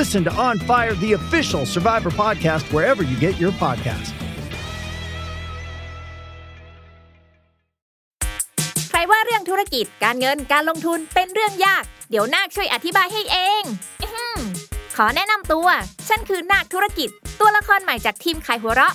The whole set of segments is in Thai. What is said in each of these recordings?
Listen to On Fire, the official Survivor podcast, wherever you get your podcast. ใครว่าเรื่องธุรกิจการเงินการลงทุนเป็นเรื่องยาก เดี๋ยวนาคช่วยอธิบายให้เองอขอแนะนำตัว ฉันคือนาคธุรกิจ ตัวละครใหม่จากทีมขายหัวเราะ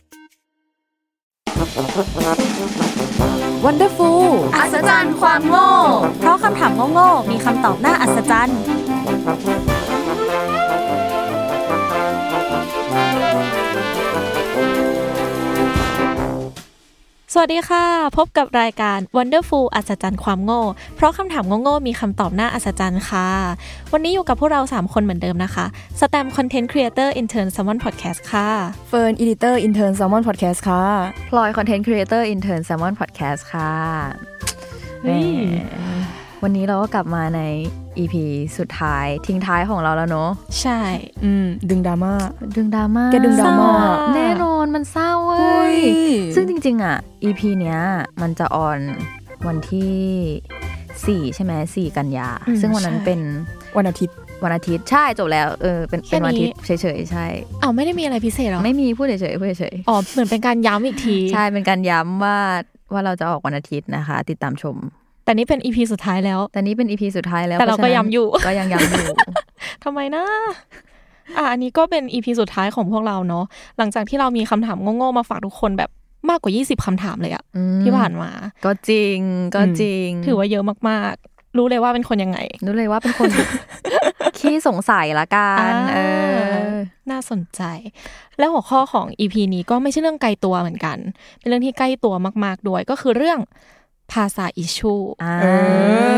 Wonderfool อัศจรรย์ความโง่ เพราะคำถามโง่ๆมีคำตอบน่าอัศจรรย์ สวัสดีค่ะ พบกับรายการ Wonderfool อัศจรรย์ความโง่ เพราะคำถามโง่ๆมีคำตอบน่าอัศจรรย์ค่ะ วันนี้อยู่กับพวกเรา 3 คนเหมือนเดิมนะคะแสตมป์ content creator intern Salmon Podcast ค่ะเฟิร์น editor intern Salmon Podcast ค่ะพลอย content creator inter n Salmon Podcast ค่ะเฮ้ยแหมวันนี้เราก็กลับมาใน EP สุดท้ายทิ้งท้ายของเราแล้วเนาะใช่ อืม ดึงดราม่าดึงดราม่าแกดึงดราม่าแน่นอนมันเศร้าเว้เฮ้ยยซึ่งจริง ๆ อะ EP เนี้ย มันจะออนวันที่4ใช่ไหม4กันยาอืมซึ่งวันนั้นใช่เป็นวันอาทิตย์วันอาทิตย์ใช่จบแล้วเออเป็นแค่เป็นวันอาทิตนี้ย์เฉยๆใช่อ้าวไม่ได้มีอะไรพิเศษหรอไม่มีพูดเฉยๆพูดเฉยอ๋อเหมือนเป็นการย้ำอีกทีๆใช่เป็นการย้ำว่าว่าเราจะออกวันอาทิตย์นะคะ ติดตามชม แต่นี่เป็นอีพีสุดท้ายแล้ว แต่นี้เป็น EP สุดท้ายแล้ว แต่เราก็พะฉะนั้นย้ำอยู่ ก็ยังย้ำอยู่ทำไมนะอะอันนี้ก็เป็นอีพีสุดท้ายของพวกเราเนาะหลังจากที่เรามีคำถามโง่ๆมาฝากทุกคนแบบมากกว่า 20คำถามเลยอะอืมที่ผ่านมา ก็จริงก็จริง ถือว่าเยอะมากๆ รู้เลยว่าเป็นคนยังไง รู้เลยว่าเป็นคนขี้สงสัยละกันเออ น่าสนใจ และหัวข้อของ EP นี้ก็ไม่ใช่เรื่องไกลตัวเหมือนกัน เป็นเรื่องที่ใกล้ตัวมาก ๆ ด้วยก็คือเรื่อง ภาษาอิชูอ่าเอ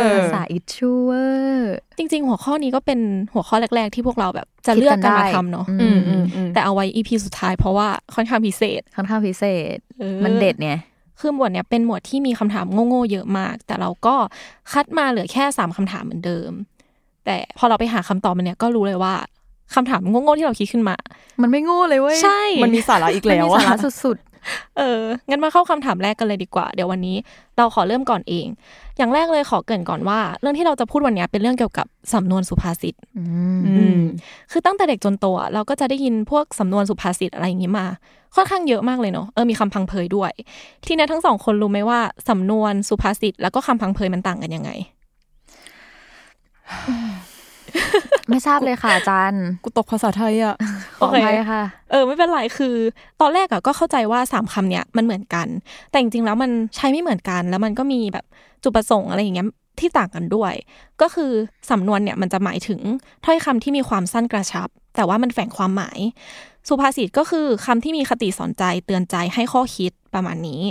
อภาษาอิชชูเวอร์จริง ๆ หัวข้อนี้ก็เป็นหัวข้อแรก ๆ ที่พวกเราแบบจะเลือกกันมาทำเนาะอืมอืมแต่เอาไว้ EP สุดท้ายเพราะว่าค่อนข้างพิเศษ ค่อนข้างพิเศษเออมันเด็ดเนี่ยคือหมวดเนี้ยเป็นหมวดที่มีคำถามโง่ๆเยอะมาก แต่เราก็คัดมาเหลือแค่สามคำถามเหมือนเดิม แต่พอเราไปหาคำตอบมันเนี้ยก็รู้เลยว่าคำถามโง่ๆที่เราคิดขึ้นมา มันไม่โง่เลยเว้ย ใช่ มันมีสาระอีกมันแล้วมีอะสาระสุด เออ งั้นมาเข้าคำถามแรกกันเลยดีกว่า เดี๋ยววันนี้เราขอเริ่มก่อนเอง อย่างแรกเลยขอเกรินก่อนว่า เรื่องที่เราจะพูดวันเนี้ยเป็นเรื่องเกี่ยวกับสำนวนสุภาษิตๆอืมอืมคือตั้งแต่เด็กจนโตอะเราก็จะได้ยินพวกสำนวนสุภาษิตอะไรอย่างงี้มา ค่อนข้างเยอะมากเลยเนาะ เออ มีคำพังเพยด้วย ทีนี้ทั้งสองคนรู้ไหมว่าสำนวนสุภาษิตแล้วก็คำพังเพยมันต่างกันยังไง ไม่ทราบเลยค่ะอาจารย์ กูตกภาษาไทยอะข ออภัยค่ะ เออไม่เป็นไรคือ ตอนแรกอะก็เข้าใจว่าสามคำเนี้ยมันเหมือนกัน แต่จริงๆแล้วมันใช้ไม่เหมือนกัน แล้วมันก็มีแบบจุดประสงค์อะไรอย่างเงี้ยที่ต่างกันด้วย ก็คือสำนวนเนี่ยมันจะหมายถึงถ้อยคำที่มีความสั้นกระชับ แต่ว่ามันแฝงความหมาย สุภาษิตก็คือคำที่มีคติสอนใจเตือนใจให้ข้อคิดประมาณนี้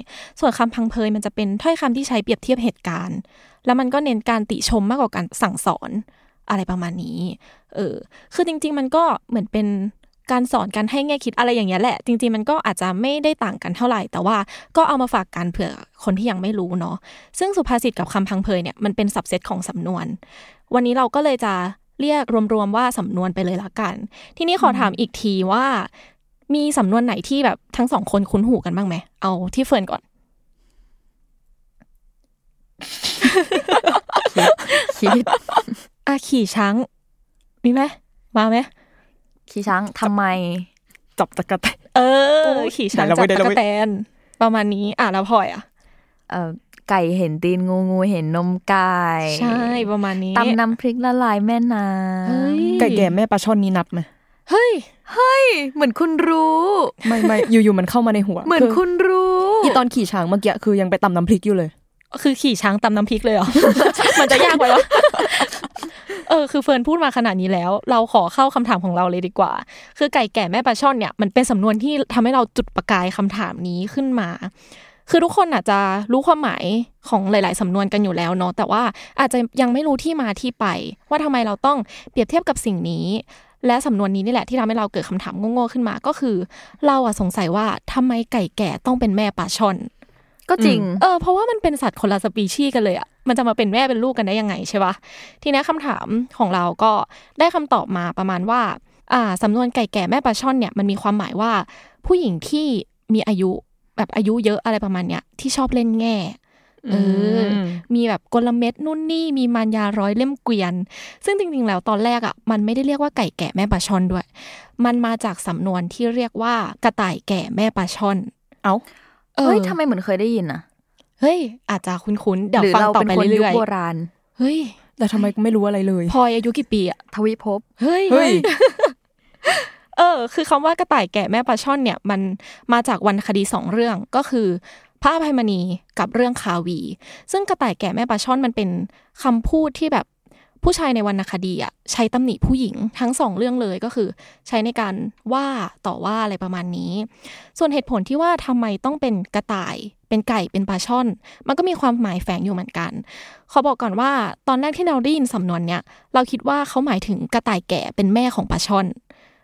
ส่วนคำพังเพยมันจะเป็นถ้อยคำที่ใช้เปรียบเทียบเหตุการณ์ แล้วมันก็เน้นการติชมมากกว่าการสั่งสอนอะไรประมาณนี้ เออ คือจริง ๆ มันก็เหมือนเป็น การสอนการให้แง่คิดอะไรอย่างเงี้ยแหละ จริงๆมันก็อาจจะไม่ได้ต่างกันเท่าไหร่ แต่ว่าก็เอามาฝากกันเผื่อคนที่ยังไม่รู้เนาะซึ่งสุภาษิตกับคำพังเพยเนี่ยมันเป็นสับเซตของสำนวน วันนี้เราก็เลยจะเรียกรวมๆว่าสำนวนไปเลยละกัน ทีนี้ขอถามอีกทีว่า มีสำนวนไหนที่แบบทั้งสองคนคุ้นหูกันบ้างไหมเอาที่เฟิร์นก่อนคิดอะขี่ช้างมีไหมมาไหม ขี่ช้างทำไม จับตะกะแตนเออ ขี่ช้างไหนเราจับไม่ได้ตะเรากไม่แตนประมาณนี้ อะแล้วพลอยอะเอ่อไก่เห็นตีนงูงูเห็นนมไก่ใช่ประมาณนี้ตำน้ำพริกละลายแม่น้เฮ้ยำไก่แก่แม่ปลาช่อนนี้นับไหมเฮ้ยเฮ้ย เหมือนคุณรู้ ไม่ไม่อยู่ๆมันเข้ามาในหัว เหมือนคุณรู้อีตอนขี่ช้างเมื่อกี้คือยังไปตำน้ำพริกอยู่เลย คือขี่ช้างตำน้ำพริกเลยเหรอ มันจะยากไปวะเออคือเฟิร์นพูดมาขนาดนี้แล้ว เราขอเข้าคำถามของเราเลยดีกว่า คือไก่แก่แม่ปลาช่อนเนี่ยมันเป็นสำนวนที่ทำให้เราจุดประกายคำถามนี้ขึ้นมา คือทุกคนอาจจะรู้ความหมายของหลาย ๆ สำนวนกันอยู่แล้วเนาะแต่ว่าอาจจะยังไม่รู้ที่มาที่ไป ว่าทำไมเราต้องเปรียบเทียบกับสิ่งนี้ และสำนวนนี้นี่แหละที่ทำให้เราเกิดคำถามโง่ๆขึ้นมา ก็คือ เราอะสงสัยว่าทำไมไก่แก่ต้องเป็นแม่ปลาช่อน ก็จริง เออเพราะว่ามันเป็นสัตว์คนละสปีชีส์กันเลยอะมันจะมาเป็นแม่เป็นลูกกันได้ยังไงใช่ปะทีนี้คำถามของเราก็ได้คำตอบมาประมาณว่า อ่าสำนวนไก่แก่แม่ปลาช่อนเนี่ยมันมีความหมายว่า ผู้หญิงที่มีอายุแบบอายุเยอะอะไรประมาณเนี้ยที่ชอบเล่นแง่เออมมีแบบกลเม็ดนู่นนี่ มีมารยาร้อยเล่มเกวียน ซึ่งจริงๆ แล้วตอนแรกอะ มันไม่ได้เรียกว่าไก่แก่แม่ปลาช่อนด้วย มันมาจากสำนวนที่เรียกว่ากระต่ายแก่แม่ปลาช่อน เอ้าออ เฮ้ยทำไมเหมือนเคยได้ยินอะเฮ้ย อาจจะคุ้นๆเดี๋ยวหรือฟังเราต่อเป็นไปคนยุคเรื่อยโบราณๆเฮ้ยแต่ทำไมกูไม่รู้อะไรเลยพลอยอายุกี่ปีอะทวิภพเฮ้ยเฮ้ยเออ คือคำว่ากระต่ายแก่แม่ปลาช่อนเนี่ย มันมาจากวรรณคดีสองเรื่องก็คือพระอภัยมณีกับเรื่องคาวี ซึ่งกระต่ายแก่แม่ปลาช่อนมันเป็นคำพูดที่แบบ ผู้ชายในวรรณคดีอะใช้ตำหนิผู้หญิงทั้งสองเรื่องเลยก็คือ ใช้ในการว่าต่อว่าอะไรประมาณนี้ ส่วนเหตุผลที่ว่าทำไมต้องเป็นกระต่าย เป็นไก่เป็นปลาช่อน มันก็มีความหมายแฝงอยู่เหมือนกัน ขอบอกก่อนว่าตอนแรกที่เราได้ยินสำนวนเนี้ยเราคิดว่าเขาหมายถึงกระต่ายแก่เป็นแม่ของปลาช่อน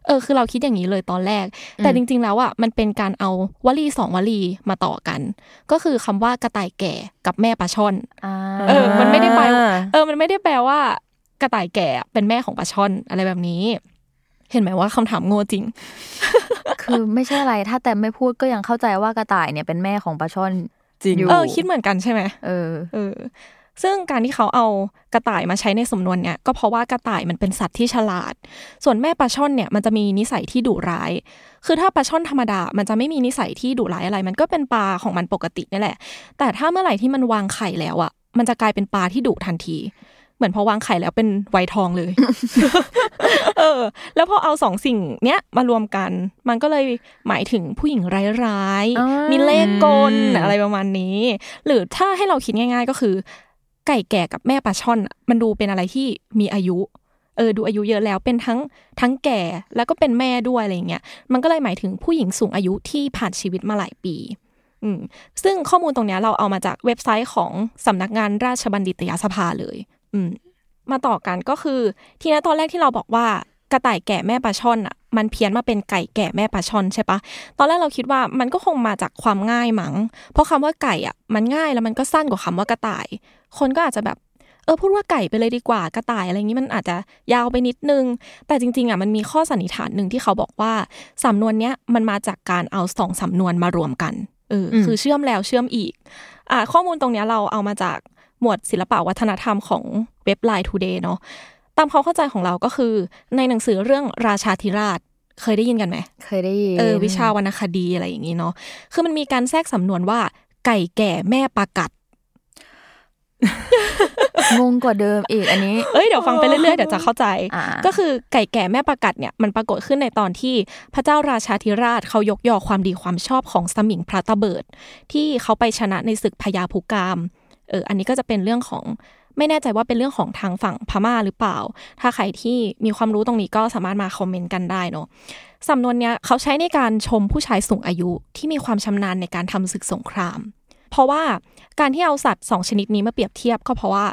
เออคือเราคิดอย่างนี้เลยตอนแรก แต่จริง ๆ แล้วอะมันเป็นการเอาวลีสองวลีมาต่อกัน ก็คือคำว่ากระต่ายแก่กับแม่ปลาช่อนอ่าเออ มันไม่ได้แปลว่าเออมันไม่ได้แปลว่า กระต่ายแก่เป็นแม่ของปลาช่อนอะไรแบบนี้ เห็นไหมว่าคำถามโง่จริง คือไม่ใช่อะไรถ้าแต่ไม่พูดก็ยังเข้าใจว่ากระต่ายเนี่ยเป็นแม่ของปลาช่อนจริงอยู่เออคิดเหมือนกันใช่ไหมเออเออ ซึ่งการที่เขาเอากระต่ายมาใช้ในสำนวนเนี่ย ก็เพราะว่ากระต่ายมันเป็นสัตว์ที่ฉลาด ส่วนแม่ปลาช่อนเนี่ยมันจะมีนิสัยที่ดุร้าย คือถ้าปลาช่อนธรรมดา มันจะไม่มีนิสัยที่ดุร้ายอะไร มันก็เป็นปลาของมันปกตินี่แหละ แต่ถ้าเมื่อไหร่ที่มันวางไข่แล้วอะมันจะกลายเป็นปลาที่ดุทันที เหมือนพอวางไข่แล้วเป็นไวทองเลย เออ แล้วพอเอาสองสิ่งเนี้ยมารวมกัน มันก็เลยหมายถึงผู้หญิงร้ายอ่าๆมีเล่ห์กลอะไรประมาณนี้ หรือถ้าให้เราคิดง่าย ๆ ก็คือ ไก่แก่กับแม่ปลาช่อนอะมันดูเป็นอะไรที่มีอายุเออดูอายุเยอะแล้วเป็นทั้งทั้งแก่แล้วก็เป็นแม่ด้วยอะไรเงี้ยมันก็เลยหมายถึงผู้หญิงสูงอายุที่ผ่านชีวิตมาหลายปีอืมซึ่งข้อมูลตรงเนี้ยเราเอามาจากเว็บไซต์ของสำนักงานราชบัณฑิตยสภาเลย อืม มาต่อกันก็คือ ทีนี้ตอนแรกที่เราบอกว่ากระต่ายแก่แม่ปลาช่อนอะ มันเพี้ยนมาเป็นไก่แก่แม่ปลาช่อนใช่ปะตอนแรกเราคิดว่ามันก็คงมาจากความง่ายมั้ง เพราะคำว่าไก่อะ มันง่ายแล้วมันก็สั้นกว่าคำว่ากระต่าย คนก็อาจจะแบบเออพูดว่าไก่ไปเลยดีกว่ากระต่ายอะไรอย่างนี้มันอาจจะยาวไปนิดนึง แต่จริงๆอะมันมีข้อสันนิษฐานหนึ่งที่เขาบอกว่าสำนวนเนี้ยมันมาจากการเอาสองสำนวนมารวมกันเอออมคือเชื่อมแล้วเชื่อมอีก อ่าข้อมูลตรงเนี้ยเราเอามาจาก หมวดศิลปวัฒนธรรมของเว็บไลน์ Today เนาะตามความเข้าใจของเราก็คือ ในหนังสือเรื่องราชาธิราชเคยได้ยินกันไหม เคยได้ยิน เออวิชาวรรณคดีอะไรอย่างนี้เนาะ คือมันมีการแทรกสำนวนว่า ไก่แก่แม่ปลากัด งงกว่าเดิมอีกอันนี้ เอ้ยเดี๋ยวฟังไปเรื่อยๆเดี๋ยวจะเข้าใจอ่าก็คือไก่แก่แม่ปลากัดเนี่ยมันปรากฏขึ้นในตอนที่พระเจ้าราชาธิราชเขายกยอความดีความชอบของสมิงพระตะเบิด ที่เขาไปชนะในศึกพญาภูกาม เอออันนี้ก็จะเป็นเรื่องของไม่แน่ใจว่าเป็นเรื่องของทางฝั่งพม่าหรือเปล่า ถ้าใครที่มีความรู้ตรงนี้ก็สามารถมาคอมเมนต์กันได้เนาะสำนวนเนี้ยเขาใช้ในการชมผู้ชายสูงอายุที่มีความชำนาญในการทำศึกสงคราม เพราะว่าการที่เอาสัตว์สองชนิดนี้มาเปรียบเทียบก็เพราะว่า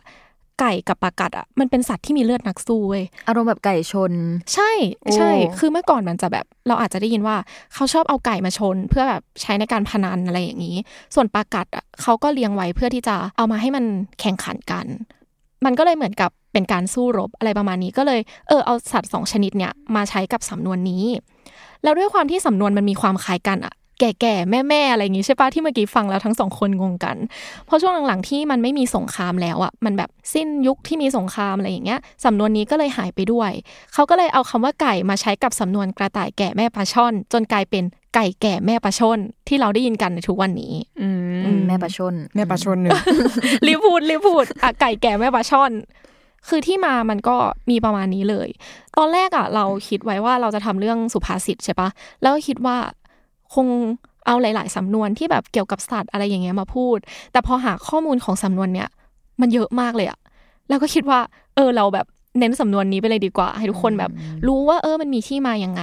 ไก่กับปลากัดอะมันเป็นสัตว์ที่มีเลือดนักสู้เว้ยอารมณ์แบบไก่ชน ใช่ใช่โอ้คือเมื่อก่อนมันจะแบบ เราอาจจะได้ยินว่าเขาชอบเอาไก่มาชน เพื่อแบบใช้ในการพนันอะไรอย่างนี้ ส่วนปลากัดอะเขาก็เลี้ยงไว้เพื่อที่จะเอามาให้มันแข่งขันกัน มันก็เลยเหมือนกับเป็นการสู้รบอะไรประมาณนี้ก็เลยเออเอาสัตว์สองชนิดเนี่ยมาใช้กับสำนวนนี้ แล้วด้วยความที่สำนวนมันมีความคล้ายกันอะ แก่ๆแม่ๆอะไรอย่างงี้ใช่ปะที่เมื่อกี้ฟังแล้วทั้งสองคนงงกัน เพราะช่วงหลังๆที่มันไม่มีสงครามแล้วอะมันแบบสิ้นยุคที่มีสงครามอะไรอย่างเงี้ยสำนวนนี้ก็เลยหายไปด้วย เขาก็เลยเอาคำว่าไก่มาใช้กับสำนวนกระต่ายแก่แม่ปลาช่อน จนกลายเป็นไก่แก่แม่ปลาช่อนที่เราได้ยินกันในทุกวันนี้อืมแม่ปลาชนแม่ปลาชนหนึ่งรีบพูดรีบพูดอะไก่แก่แม่ปลาช่อนคือที่มามันก็มีประมาณนี้เลย ตอนแรกอะเราคิดไว้ว่าเราจะทำเรื่องสุภาษิตใช่ปะแล้วก็คิดว่า คงเอาหลาย ๆ สำนวนที่แบบเกี่ยวกับสัตว์อะไรอย่างเงี้ยมาพูด แต่พอหาข้อมูลของสำนวนเนี้ยมันเยอะมากเลยอะแล้วก็คิดว่า เออเราแบบเน้นสำนวนนี้ไปเลยดีกว่า ให้ทุกคนแบบรู้ว่าเออมันมีที่มายังไง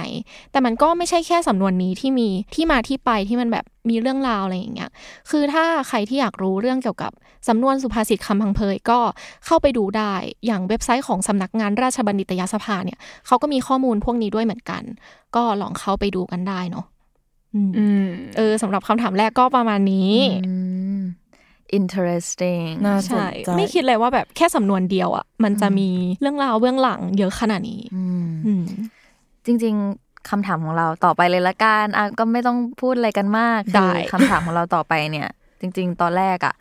แต่มันก็ไม่ใช่แค่สำนวนนี้ที่มีที่มาที่ไปที่มันแบบมีเรื่องราวอะไรอย่างเงี้ยคือถ้าใครที่อยากรู้เรื่องเกี่ยวกับสำนวนสุภาษิตคำพังเพยก็เข้าไปดูได้อย่างเว็บไซต์ของสำนักงานราชบัณฑิตยสภาเนี่ยเขาก็มีข้อมูลพวกนี้ด้วยเหมือนกัน ก็ลองเข้าไปดูกันได้เนาะ เออสำหรับคำถามแรกก็ประมาณนี้อืม interesting น่าสนใช่ใจไม่คิดเลยว่าแบบแค่สำนวนเดียวอะมันจะมีเรื่องราวเบื้องหลังเยอะขนาดนี้อืมอืมจริง ๆคำถามของเราต่อไปเลยละกันอะก็ไม่ต้องพูดอะไรกันมากได้คือคำถามของเราต่อไปเนี่ย จริง ๆ ตอนแรกอะ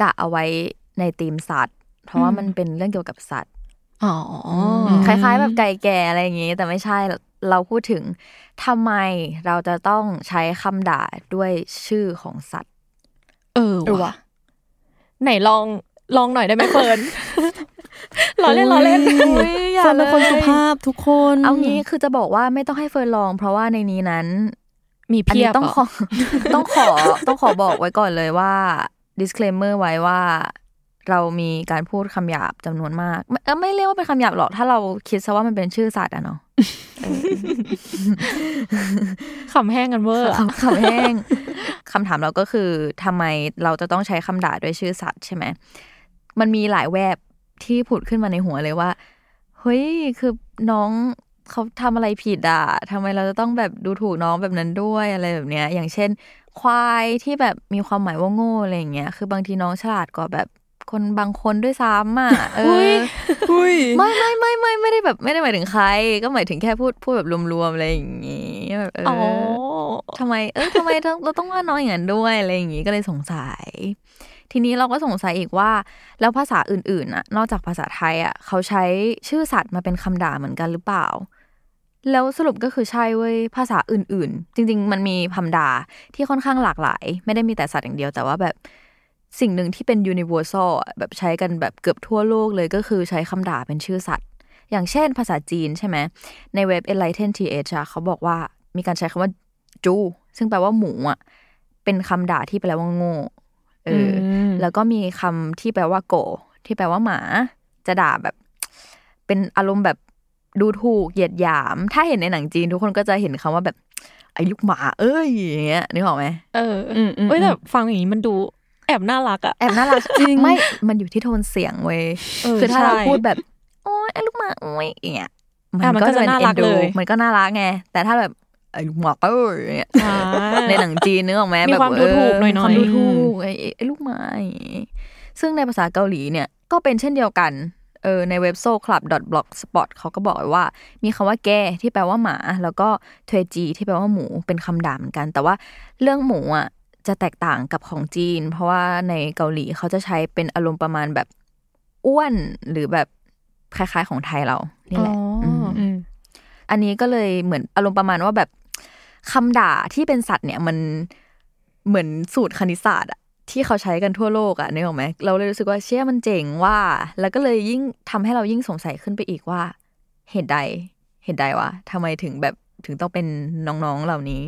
กะเอาไว้ในธีมสัตว์ เพราะว่ามันเป็นเรื่องเกี่ยวกับสัตว์อ๋อคล้ายๆแบบไก่แก่อะไรอย่างงี้ แต่ไม่ใช่ เราพูดถึงทำไมเราจะต้องใช้คำด่าด้วยชื่อของสัตว์ เออเออว่ะว่ะไหนลองลองหน่อยได้ไหมเฟิร์นรอเล่นรอเล่นอุ๊ยอย่าเฟิร์นเป็นคนเลยสุภาพทุกคน เอางี้คือจะบอกว่าไม่ต้องให้เฟิร์นลอง เพราะว่าในนี้นั้น มีอันเพียนี้บต้องเหรขอต้องขอต้องขอบอกไว้ก่อนเลยว่า disclaimer ไว้ว่า เรามีการพูดคำหยาบจำนวนมากไม่เออไม่เรียกว่าเป็นคำหยาบหรอก ถ้าเราคิดซะว่ามันเป็นชื่อสัตว์อะเนาะขำแห้งกันเวอร์อะคำคำแห้งคำถามเราก็คือทำไมเราจะต้องใช้คำด่าด้วยชื่อสัตว์ใช่ไหมมันมีหลายแวบที่ผุดขึ้นมาในหัวเลยว่า เฮ้ย คือน้องเขาทำอะไรผิดอะทำไมเราจะต้องแบบดูถูกน้องแบบนั้นด้วยอะไรแบบเนี้ย อย่างเช่น ควายที่แบบมีความหมายว่าโง่อะไรอย่างเงี้ย คือบางทีน้องฉลาดกว่าแบบ คนบางคนด้วยซ้ำอะเอออุ้ยไม่ไม่ไม่ไม่ไม่ได้แบบไม่ได้หมายถึงใคร ก็หมายถึงแค่พูดพูดแบบรวมๆอะไรอย่างงี้แบบเอออ๋อทำไมเออทำไมเราเราต้องว่าน้อยอย่างนั้นด้วยอะไรอย่างงี้ก็เลยสงสัย ทีนี้เราก็สงสัยอีกว่า แล้วภาษาอื่นๆน่ะ นอกจากภาษาไทยอะเขาใช้ชื่อสัตว์มาเป็นคำด่าเหมือนกันหรือเปล่าแล้วสรุปก็คือใช่เว้ยภาษาอื่นๆ จริง ๆ มันมีคำด่าที่ค่อนข้างหลากหลาย ไม่ได้มีแต่สัตว์อย่างเดียวแต่ว่าแบบ สิ่งหนึ่งที่เป็น universal อะแบบใช้กันแบบเกือบทั่วโลกเลยก็คือใช้คำด่าเป็นชื่อสัตว์ อย่างเช่นภาษาจีนใช่ไหม ในเว็บ enlighten th อะเขาบอกว่ามีการใช้คำว่าจู ซึ่งแปลว่าหมูอะ เป็นคำด่าที่แปลว่าโง่เอออมแล้วก็มีคำที่แปลว่าโก ที่แปลว่าหมา จะด่าแบบ เป็นอารมณ์แบบดูถูกเหยียดหยาม ถ้าเห็นในหนังจีน ทุกคนก็จะเห็นคำว่าแบบไอ้ลูกหมา เอ้ยอย่างเงี้ยนึกออกไหมเออออืมอืมเอ้ยแต่ฟังอย่างนี้มันดู แอบน่ารักอะแอบน่ารักจริงไม่มันอยู่ที่โทนเสียงเว้ยเออคือถ้าเราใช่พูดแบบโอ้ยไอ้ลูกหมาโอ้ยอย่างเงี้ยอะมันก็จะเป็น่ารักอ็ดูเลยมันก็น่ารักไงแต่ถ้าแบบไอ้ลูกหมาเอ้ยอย่างเงี้ยอ่าในหนังจีนนึกออกไหมมีแบบความดูถูกหน่อยๆมีความดูถูกไอ้ไอ้ลูกหมาอย่างงี้ซึ่งในภาษาเกาหลีเนี่ยก็เป็นเช่นเดียวกันเออในเว็บโซ club blogspot เขาก็บอกไว้ว่า มีคำว่าแกที่แปลว่าหมา แล้วก็เทจีที่แปลว่าหมูเป็นคำด่าเหมือนกัน แต่ว่าเรื่องหมูอะ จะแตกต่างกับของจีน เพราะว่าในเกาหลีเขาจะใช้เป็นอารมณ์ประมาณแบบอ้วนหรือแบบคล้ายๆของไทยเรานี่แหละอ๋อมอืมอันนี้ก็เลยเหมือนอารมณ์ประมาณว่าแบบคำด่าที่เป็นสัตว์เนี่ยมันเหมือนสูตรคณิตศาสตร์อะที่เขาใช้กันทั่วโลกอะนึกออกไหมเราเลยรู้สึกว่าเชี่ยมันเจ๋งว่า แล้วก็เลยยิ่งทำให้เรายิ่งสงสัยขึ้นไปอีกว่า เหตุใด เหตุใดวะทำไมถึงแบบถึงต้องเป็นน้องๆเหล่านี้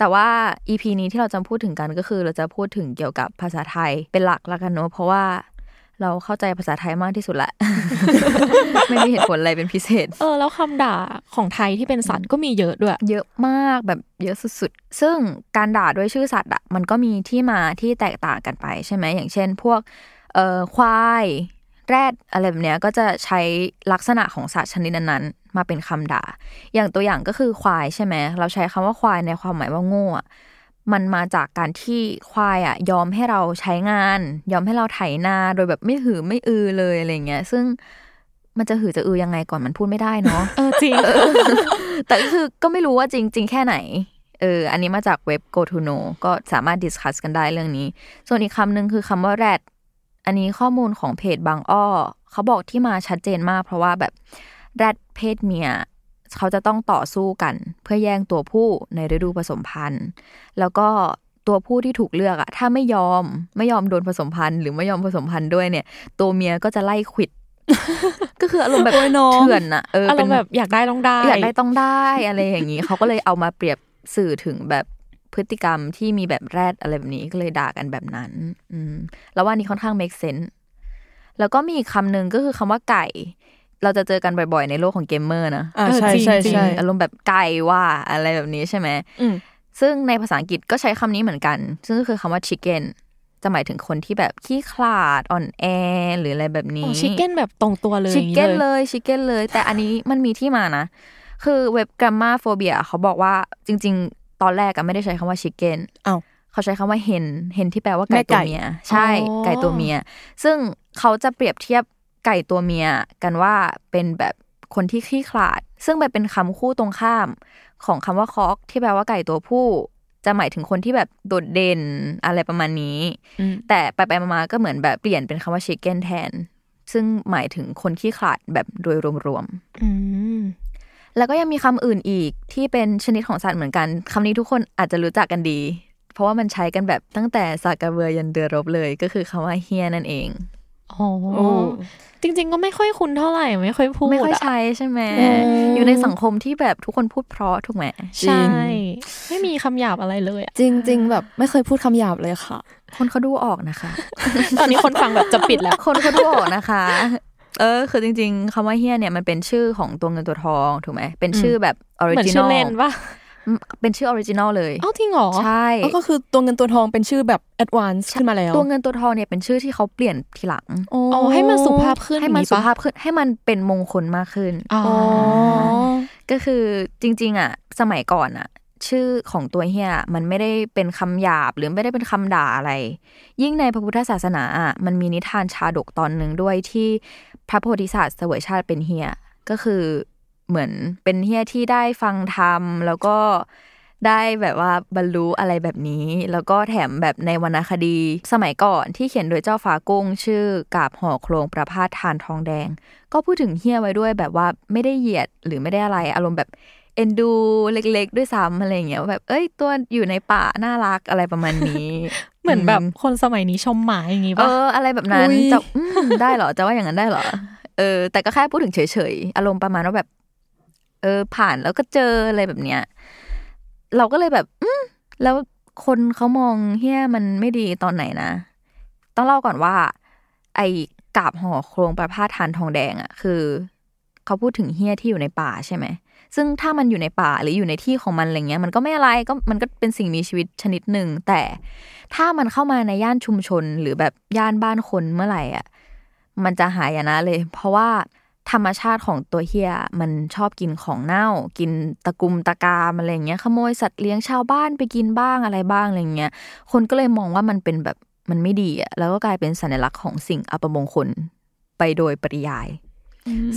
แต่ว่า EP นี้ที่เราจะพูดถึงกันก็คือ เราจะพูดถึงเกี่ยวกับภาษาไทยเป็นหลักละกันเนอะเพราะว่าเราเข้าใจภาษาไทยมากที่สุดละ ไม่มีเหตุผลอะไรเป็นพิเศษ เออ แล้วคำด่าของไทยที่เป็นสัตว์ก็มีเยอะด้วย เยอะมากแบบเยอะสุดๆ ซึ่งการด่าด้วยชื่อสัตว์อะมันก็มีที่มาที่แตกต่างกันไปใช่ไหมอย่างเช่น พวกเอ่อควาย แรดอะไรแบบเนี้ยก็จะใช้ลักษณะของสัตว์ชนิดนั้นๆ มาเป็นคำด่า อย่างตัวอย่างก็คือควายใช่ไหมเราใช้คำว่าควายในความหมายว่าโง่อะมันมาจากการที่ควายอะยอมให้เราใช้งาน ยอมให้เราไถนาโดยแบบไม่หือไม่อือเลยอะไรเงี้ย ซึ่งมันจะหือจะอือยังไงก่อนมันพูดไม่ได้เนาะเออจริงแต่ก็คือก็ไม่รู้ว่าจริงจริงแค่ไหนเอออันนี้มาจากเว็บ go to know ก็สามารถดิสคัสกันได้เรื่องนี้ ส่วนอีกคำหนึ่งคือคำว่า rat อันนี้ข้อมูลของเพจบางอ้อ เขาบอกที่มาชัดเจนมากเพราะว่าแบบ rat เพศเมียเขาจะต้องต่อสู้กัน เพื่อแย่งตัวผู้ในฤดูผสมพันธุ์ แล้วก็ตัวผู้ที่ถูกเลือกอะถ้าไม่ยอมไม่ยอมโดนผสมพันธุ์หรือไม่ยอมผสมพันธุ์ด้วยเนี่ย ตัวเมียก็จะไล่ขวิด ก็คืออารมณ์แบบโอ้ยน้องเถื่อนอะเอออารเป็มนณ์แบบอยากได้ต้องได้อยากได้ต้องได้อะไรอย่างนี้เขาก็เลยเอามาเปรียบสื่อถึงแบบพฤติกรรมที่มีแบบแรดอะไรแบบนี้ก็เลยด่ากันแบบนั้น อืมแล้วว่านี้ค่อนข้าง make sense แล้วก็มีอีกคำหนึ่งก็คือคำว่าไก่ เราจะเจอกันบ่อยๆ ในโลกของเกมเมอร์นะอ่าเออใช่จริงใช่จริงใช่อารมณ์แบบไก่ว่าอะไรแบบนี้ใช่ไหมอืมซึ่งในภาษาอังกฤษก็ใช้คำนี้เหมือนกัน ซึ่งก็คือคำว่า chicken จะหมายถึงคนที่แบบขี้ขลาดอ่อนแอหรืออะไรแบบนี้ชิคเก้นแบบตรงตัวเลยชิคเก้นอย่างเลยชิคเก้นเลย แต่อันนี้มันมีที่มานะ คือเว็บ Grammar Phobia เขาบอกว่าจริง ๆ ตอนแรกอะไม่ได้ใช้คำว่าชิคเก้นอ้าวเขาใช้คำว่าเฮนเฮนที่แปลว่าไก่แม่ไก่ตัวเมีย ใช่ไก่ตัวเมีย ซึ่งเขาจะเปรียบเทียบ ไก่ตัวเมียกันว่าเป็นแบบคนที่ขี้ขลาด ซึ่งแบบเป็นคำคู่ตรงข้าม ของคำว่าคอกที่แปลว่าไก่ตัวผู้ จะหมายถึงคนที่แบบโดดเด่นอะไรประมาณนี้อืมแต่ไปไปๆมาๆก็เหมือนแบบเปลี่ยนเป็นคำว่าชิคเก้นแทน ซึ่งหมายถึงคนขี้ขลาดแบบโดยรวมอืมๆแล้วก็ยังมีคำอื่นอีกที่เป็นชนิดของสัตว์เหมือนกันคำนี้ทุกคนอาจจะรู้จักกันดี เพราะว่ามันใช้กันแบบตั้งแต่สากาเบือยันเดือรบเลย ก็คือคำว่าเฮียนั่นเอง อ๋อโอ้จริง ๆ ก็ไม่ค่อยคุ้นเท่าไหร่ไม่ค่อยพูดไม่ค่อยอะใช้ใช่ไหมเออออยู่ในสังคมที่แบบทุกคนพูดเพราะถูกไหมใช่ ไม่มีคำหยาบอะไรเลยอะจริง ๆ แบบไม่เคยพูดคำหยาบเลยค่ะ คนเขาดูออกนะคะ ตอนนี้คนฟังแบบจะปิดแล้ว คนเขาดูออกนะคะ เออ คือจริง ๆคำว่าเหี้ยเนี่ยมันเป็นชื่อของตัวเงินตัวทองถูกไหมเป็นชื่อแบบ original เหมือนชื่ออลเล่นปะ เป็นชื่อ original เลยเอ้าจริงเหรอ ใช่แล้วก็คือตัวเงินตัวทองเป็นชื่อแบบ ad vance ขึ้นมาแล้ว ตัวเงินตัวทองเนี่ยเป็นชื่อที่เขาเปลี่ยนทีหลังอ๋ออ๋อให้มันสุภาพขึ้นให้มันอย่งสุปะภาพขึ้น ให้มันเป็นมงคลมากขึ้นอ๋ออ๋อก็คือจริง ๆ อะ สมัยก่อนอะ ชื่อของตัวเฮียมันไม่ได้เป็นคำหยาบหรือไม่ได้เป็นคำด่าอะไร ยิ่งในพระพุทธศาสนาอะมันมีนิทานชาดกตอนหนึ่งด้วยที่พระโพธิสัตว์เสวยชาติเป็นเฮียก็คือ เหมือนเป็นเฮียที่ได้ฟังธรรมแล้วก็ได้แบบว่าบรรลุอะไรแบบนี้ แล้วก็แถมแบบในวรรณคดีสมัยก่อนที่เขียนโดยเจ้าฟ้ากุ้ง ชื่อกาบห่อโครงประพาสทานทองแดง ก็พูดถึงเฮียไว้ด้วยแบบว่าไม่ได้เหยียดหรือไม่ได้อะไรอารมณ์แบบเอ็นดูเล็กๆ ด้วยซ้ำอะไรอย่างเงี้ยว่าแบบเอ้ยตัวอยู่ในป่าน่ารักอะไรประมาณนี้ เหมือนแบบคนสมัยนี้ชมหมาอย่างงี้เอปะออะไรแบบนั้นอุ๊ยจะอืมได้เหรอจะว่าอย่างนั้นได้เหรอเออแต่ก็แค่พูดถึงเฉยๆ อารมณ์ประมาณว่าแบบ เออ ผ่านแล้วก็เจออะไรแบบเนี้ย เราก็เลยแบบ อืมแล้วคนเขามองเฮียมันไม่ดีตอนไหนนะ ต้องเล่าก่อนว่า ไอ้กาบห่อโครงประพาทานทองแดงอะ่ะ คือเขาพูดถึงเฮียที่อยู่ในป่าใช่ไหมซึ่งถ้ามันอยู่ในป่าหรืออยู่ในที่ของมันอะไรเงี้ย มันก็ไม่อะไรก็มันก็เป็นสิ่งมีชีวิตชนิดหนึ่งแต่ถ้ามันเข้ามาในย่านชุมชนหรือแบบย่านบ้านคนเมื่อไหร่อะ มันจะหายนะเลย เพราะว่า ธรรมชาติของตัวเฮียมันชอบกินของเน่า กินตะกุมตะกามอะไรอย่างเงี้ยขโมยสัตว์เลี้ยงชาวบ้านไปกินบ้างอะไรบ้างอะไรเงี้ยคนก็เลยมองว่ามันเป็นแบบมันไม่ดีอะแล้วก็กลายเป็นสัญลักษณ์ของสิ่งอัปมงคลไปโดยปริยาย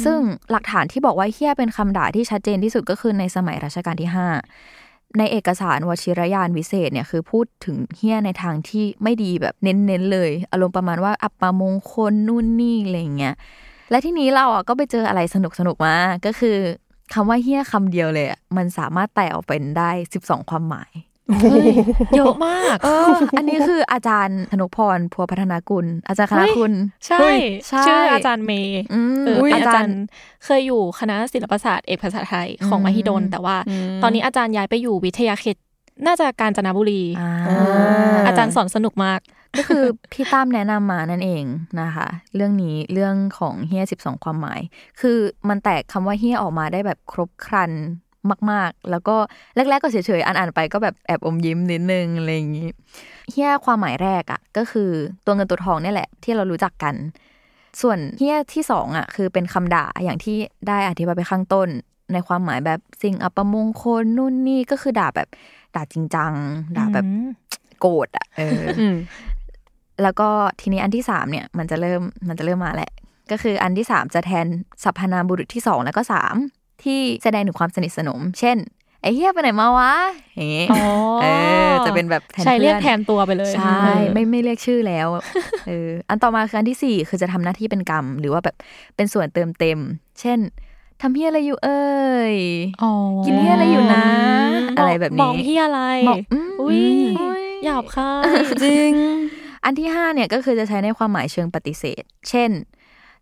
ซึ่งหลักฐานที่บอกว่าเฮี้ยเป็นคำด่าที่ชัดเจนที่สุดก็คือในสมัยรัชกาลที่5ในเอกสารวชิรยานวิเศษเนี่ยคือพูดถึงเฮี้ยในทางที่ไม่ดีแบบเน้นๆเลย อารมณ์ประมาณว่าอัปมงคลนู่นนี่อะไรอย่างเงี้ย และที่นี้เราอะก็ไปเจออะไรสนุกสนุกๆมา ก็คือคำว่าเฮี้ยคำเดียวเลยอะมันสามารถแตกออกเป็นได้ 12 ความหมายเยอะมาก เออ อันนี้คืออาจารย์ธนุพรพัวพัฒนากุล อาจารย์คณะคุณ ใช่เฮ้ยใช่ชื่ออาจารย์เมย์อืมเอออุ๊ยอาจารย์เคยอยู่คณะศิลปศาสตร์เอกภาษาไทยของมหิดล แต่ว่าตอนนี้อาจารย์ย้ายไปอยู่วิทยาเขตน่าจะกาญจนบุรีอ่าอาจารย์สอนสนุกมาก ก็คือพี่ตั้มแนะนำมานั่นเองนะคะ เรื่องนี้เรื่องของเฮียสิบสองความหมาย คือมันแตกคำว่าเฮียออกมาได้แบบครบครันมาก ๆ แล้วก็แรก ๆ ก็เฉยๆ อ่านๆไปก็แบบแอบอมยิ้มนิดนึงอะไรอย่างนี้เฮียความหมายแรกอะ่ะ ก็คือตัวเงินตัวทองเนี่ยแหละ ที่เรารู้จักกัน ส่วนเฮียที่สองอะ คือเป็นคำด่าอย่างที่ได้อธิบายไปข้างต้น ในความหมายแบบสิ่งอัปมงคลนู่นนี่ก็คือด่าแบบด่าจริงจังด่าแบบโกรธอะเออออืม แล้วก็ทีนี้อันที่สามเนี่ยมันจะเริ่มมันจะเริ่มมาแหละ ก็คืออันที่สามจะแทนสรรพนามบุรุษที่สองแล้วก็สามที่แสดงถึงความสนิทสนม เช่นไอ้เฮียไปไหนมาวะอย่างงี้อ๋อเออจะเป็นแบบแทนใช่เรียกพื่อนแทนตัวไปเลยใช่ไม่ไม่เรียกชื่อแล้วเอออันต่อมาคืออันที่สี่คือจะทำหน้าที่เป็นกรรม หรือว่าแบบเป็นส่วนเติมเต็ม เช่นทำเฮียอะไรอยู่เอ้ยอ๋อกินเฮียอะไรอยู่นะ อะไรแบบมนี้องพี่อะไรบอกอืมอุ้ยอืมหยาบคายจริง อันที่ห้าเนี่ยก็คือจะใช้ในความหมายเชิงปฏิเสธ เช่น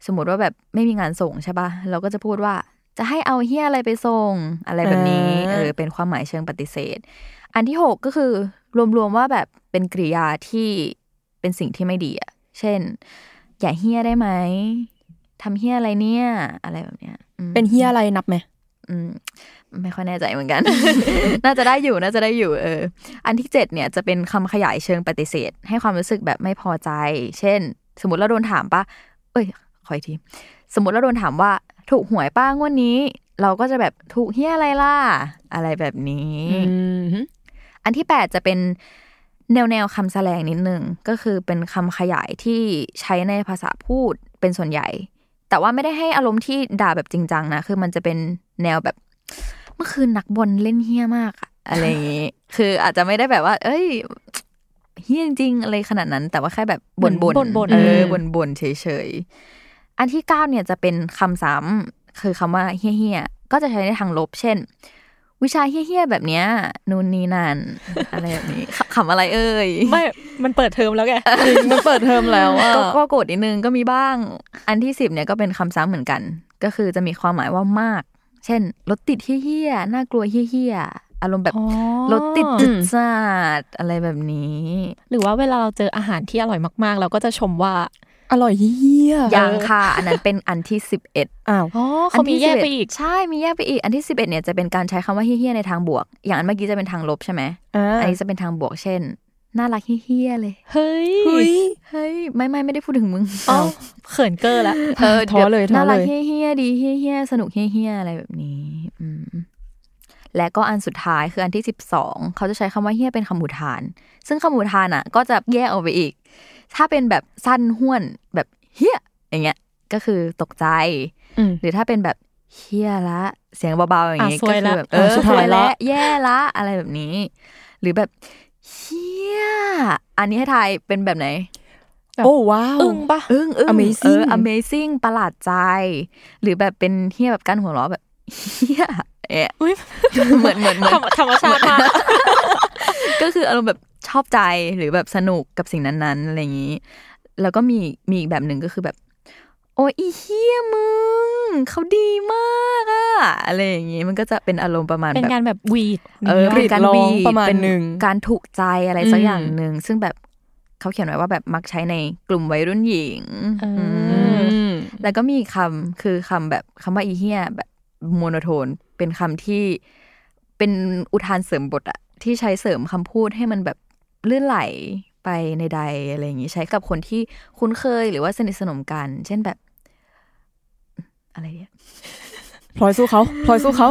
สมมติว่าแบบไม่มีงานส่งใช่ปะเราก็จะพูดว่าจะให้เอาเฮียอะไรไปส่งอะไรแบบนี้อ่าเออเป็นความหมายเชิงปฏิเสธ อันที่หกก็คือ รวมๆว่าแบบเป็นกริยาที่เป็นสิ่งที่ไม่ดีอะเช่น อย่าเฮี้ยได้ไหมทำเฮี้ยอะไรเนี่ย อะไรแบบเนี้ยอืมเป็นเฮียอะไรนับไหมอืม ไม่ค่อยแน่ใจเหมือนกัน น่าจะได้อยู่ น่าจะได้อยู่เออ อันที่เจ็ดเนี่ยจะเป็นคำขยายเชิงปฏิเสธ ให้ความรู้สึกแบบไม่พอใจ เช่น สมมติเราโดนถามปะเอ้ย ขออีกที สมมติเราโดนถามว่า ถูกหวยป้างวดนี้ เราก็จะแบบถูกเฮียอะไรล่ะ อะไรแบบนี้ อันที่แปดจะเป็นแนวแนวๆคำแสลงนิดนึง ก็คือเป็นคำขยายที่ใช้ในภาษาพูดเป็นส่วนใหญ่ แต่ว่าไม่ได้ให้อารมณ์ที่ด่าแบบจริงจังนะ คือมันจะเป็นแนวแบบเมื่อคืนนักบอลเล่นเฮี้ยมากอะอะไรอย่างงี้ คืออาจจะไม่ได้แบบว่า เอ้ยเฮี้ยจริงๆอะไรขนาดนั้น แต่ว่าแค่แบบบ่นๆบ่นๆเอออืมบ่นๆเฉยๆ อันที่เก้าเนี่ยจะเป็นคำซ้ำคือคำว่าเฮี้ยๆก็จะใช้ในทางลบ เช่น วิชาเฮี้ยๆแบบเนี้ยนู่นนี่นั่นอะไรแบบนี้ขขำอะไรเอ่ยไม่ มันเปิดเทอมแล้วไงจริงมันเปิดเทอมแล้วอะก็ก็โกรธนิดนึงก็มีบ้าง อันที่สิบเนี่ยก็เป็นคำซ้ำเหมือนกัน ก็คือจะมีความหมายว่ามาก เช่นรถติดเฮี้ยๆน่ากลัวเฮี้ยๆอารมณ์แบบอ๋อรถติดจุดจาดอะไรแบบนี้ หรือว่าเวลาเราเจออาหารที่อร่อยมากๆ เราก็จะชมว่า อร่อยเฮียยังค่ะ อันนั้นเป็นอันที่สิบเอ็ดอ้าวอ๋อเขามีแยกไปอีกใช่มีแยกไปอีก อันที่สิบเอ็ดเนี่ยจะเป็นการใช้คำว่าเฮี้ยๆในทางบวก อย่างอันเมื่อกี้จะเป็นทางลบใช่ไหมอ่าอันนี้จะเป็นทางบวกเช่นน่ารักเฮี้ยๆเลยเฮ้ยเฮ้ย เฮ้ย ไม่ไม่ไม่ได้พูดถึงมึงอ๋อเขินเกอร์แล้วเออท้อเลยท้อน่ารักเลยเฮี้ยๆดีเฮี้ยๆสนุกเฮี้ยๆอะไรแบบนี้ อืมและก็อันสุดท้ายคืออันที่สิบสองเขาจะใช้คำว่าเฮี้ยเป็นคำอุทาน ซึ่งคำอุทานอะ ก็จะแยกออกไปอีก ถ้าเป็นแบบสั้นห้วนแบบเฮี้ยอย่างเงี้ย ก็คือตกใจอืมหรือถ้าเป็นแบบเฮี้ยละ เสียงเบาๆอย่างงี้อะซก็วยคืละอแบบเออะอสุดสท้ายวยละละแย่ละอะไรแบบนี้ หรือแบบเฮี้ยอันนี้ให้ทายเป็นแบบไหนโอ้ว้าวอึ้งปะอึ้งอึ้ง Amazing เออ amazing ประหลาดใจ หรือแบบเป็นเฮี้ยแบบการหัวเราะแบบเฮี้ยเอะเหมือนเหมือนเหมือนธรรมธรรมชาติมากก็คืออารมณ์แบบ ชอบใจหรือแบบสนุกกับสิ่งนั้นๆอะไรอย่างนี้ แล้วก็มีมีอีกแบบหนึ่งก็คือแบบ โอ้ยอีเฮี้ยมึงเขาดีมากอะอะไรอย่างนี้มันก็จะเป็นอารมณ์ประมาณเป็นแบบการแบบวีดเออกรีเป็นดการร้องวีดประมาณเป็นหนึ่งการถูกใจอะไรสักอืมอย่างหนึ่งซึ่งแบบเขาเขียนไว้ว่าแบบมักใช้ในกลุ่มวัยรุ่นหญิงเออมอืมแล้วก็มีอีกคำคือคำแบบคำว่าอีเฮียแบบโมโนโทน เป็นคำที่เป็นอุทานเสริมบทอะที่ใช้เสริมคำพูดให้มันแบบ ลื่นไหลไปในใดอะไรอย่างนี้ใช้กับคนที่คุ้นเคยหรือว่าสนิทสนมกัน เช่นแบบ อะไรเนี่ยพลอยสู้เขาพลอยสู้เขา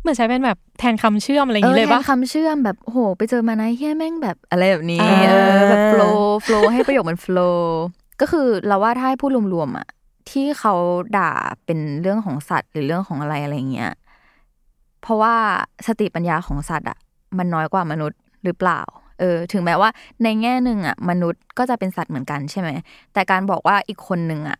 เหมือนใช้เป็นแบบแทนคำเชื่อมอะไรอย่างนี้เลยแทปะนคำเชื่อมแบบโอ้โห ไปเจอมานะเฮียแม่งแบบอะไรแบบนี้อ่าเออแบบโฟล์โฟล์ให้ประโยคมันโฟล์ก็คือเราว่าถ้าให้พูดรวมๆอะที่เขาด่าเป็นเรื่องของสัตว์หรือเรื่องของอะไรอะไรเงี้ย เพราะว่าสติปัญญาของสัตว์อะ มันน้อยกว่ามนุษย์หรือเปล่า เออถึงแม้ว่าในแง่หนึ่งอะมนุษย์ก็จะเป็นสัตว์เหมือนกันใช่ไหมแต่การบอกว่าอีกคนหนึ่งอะ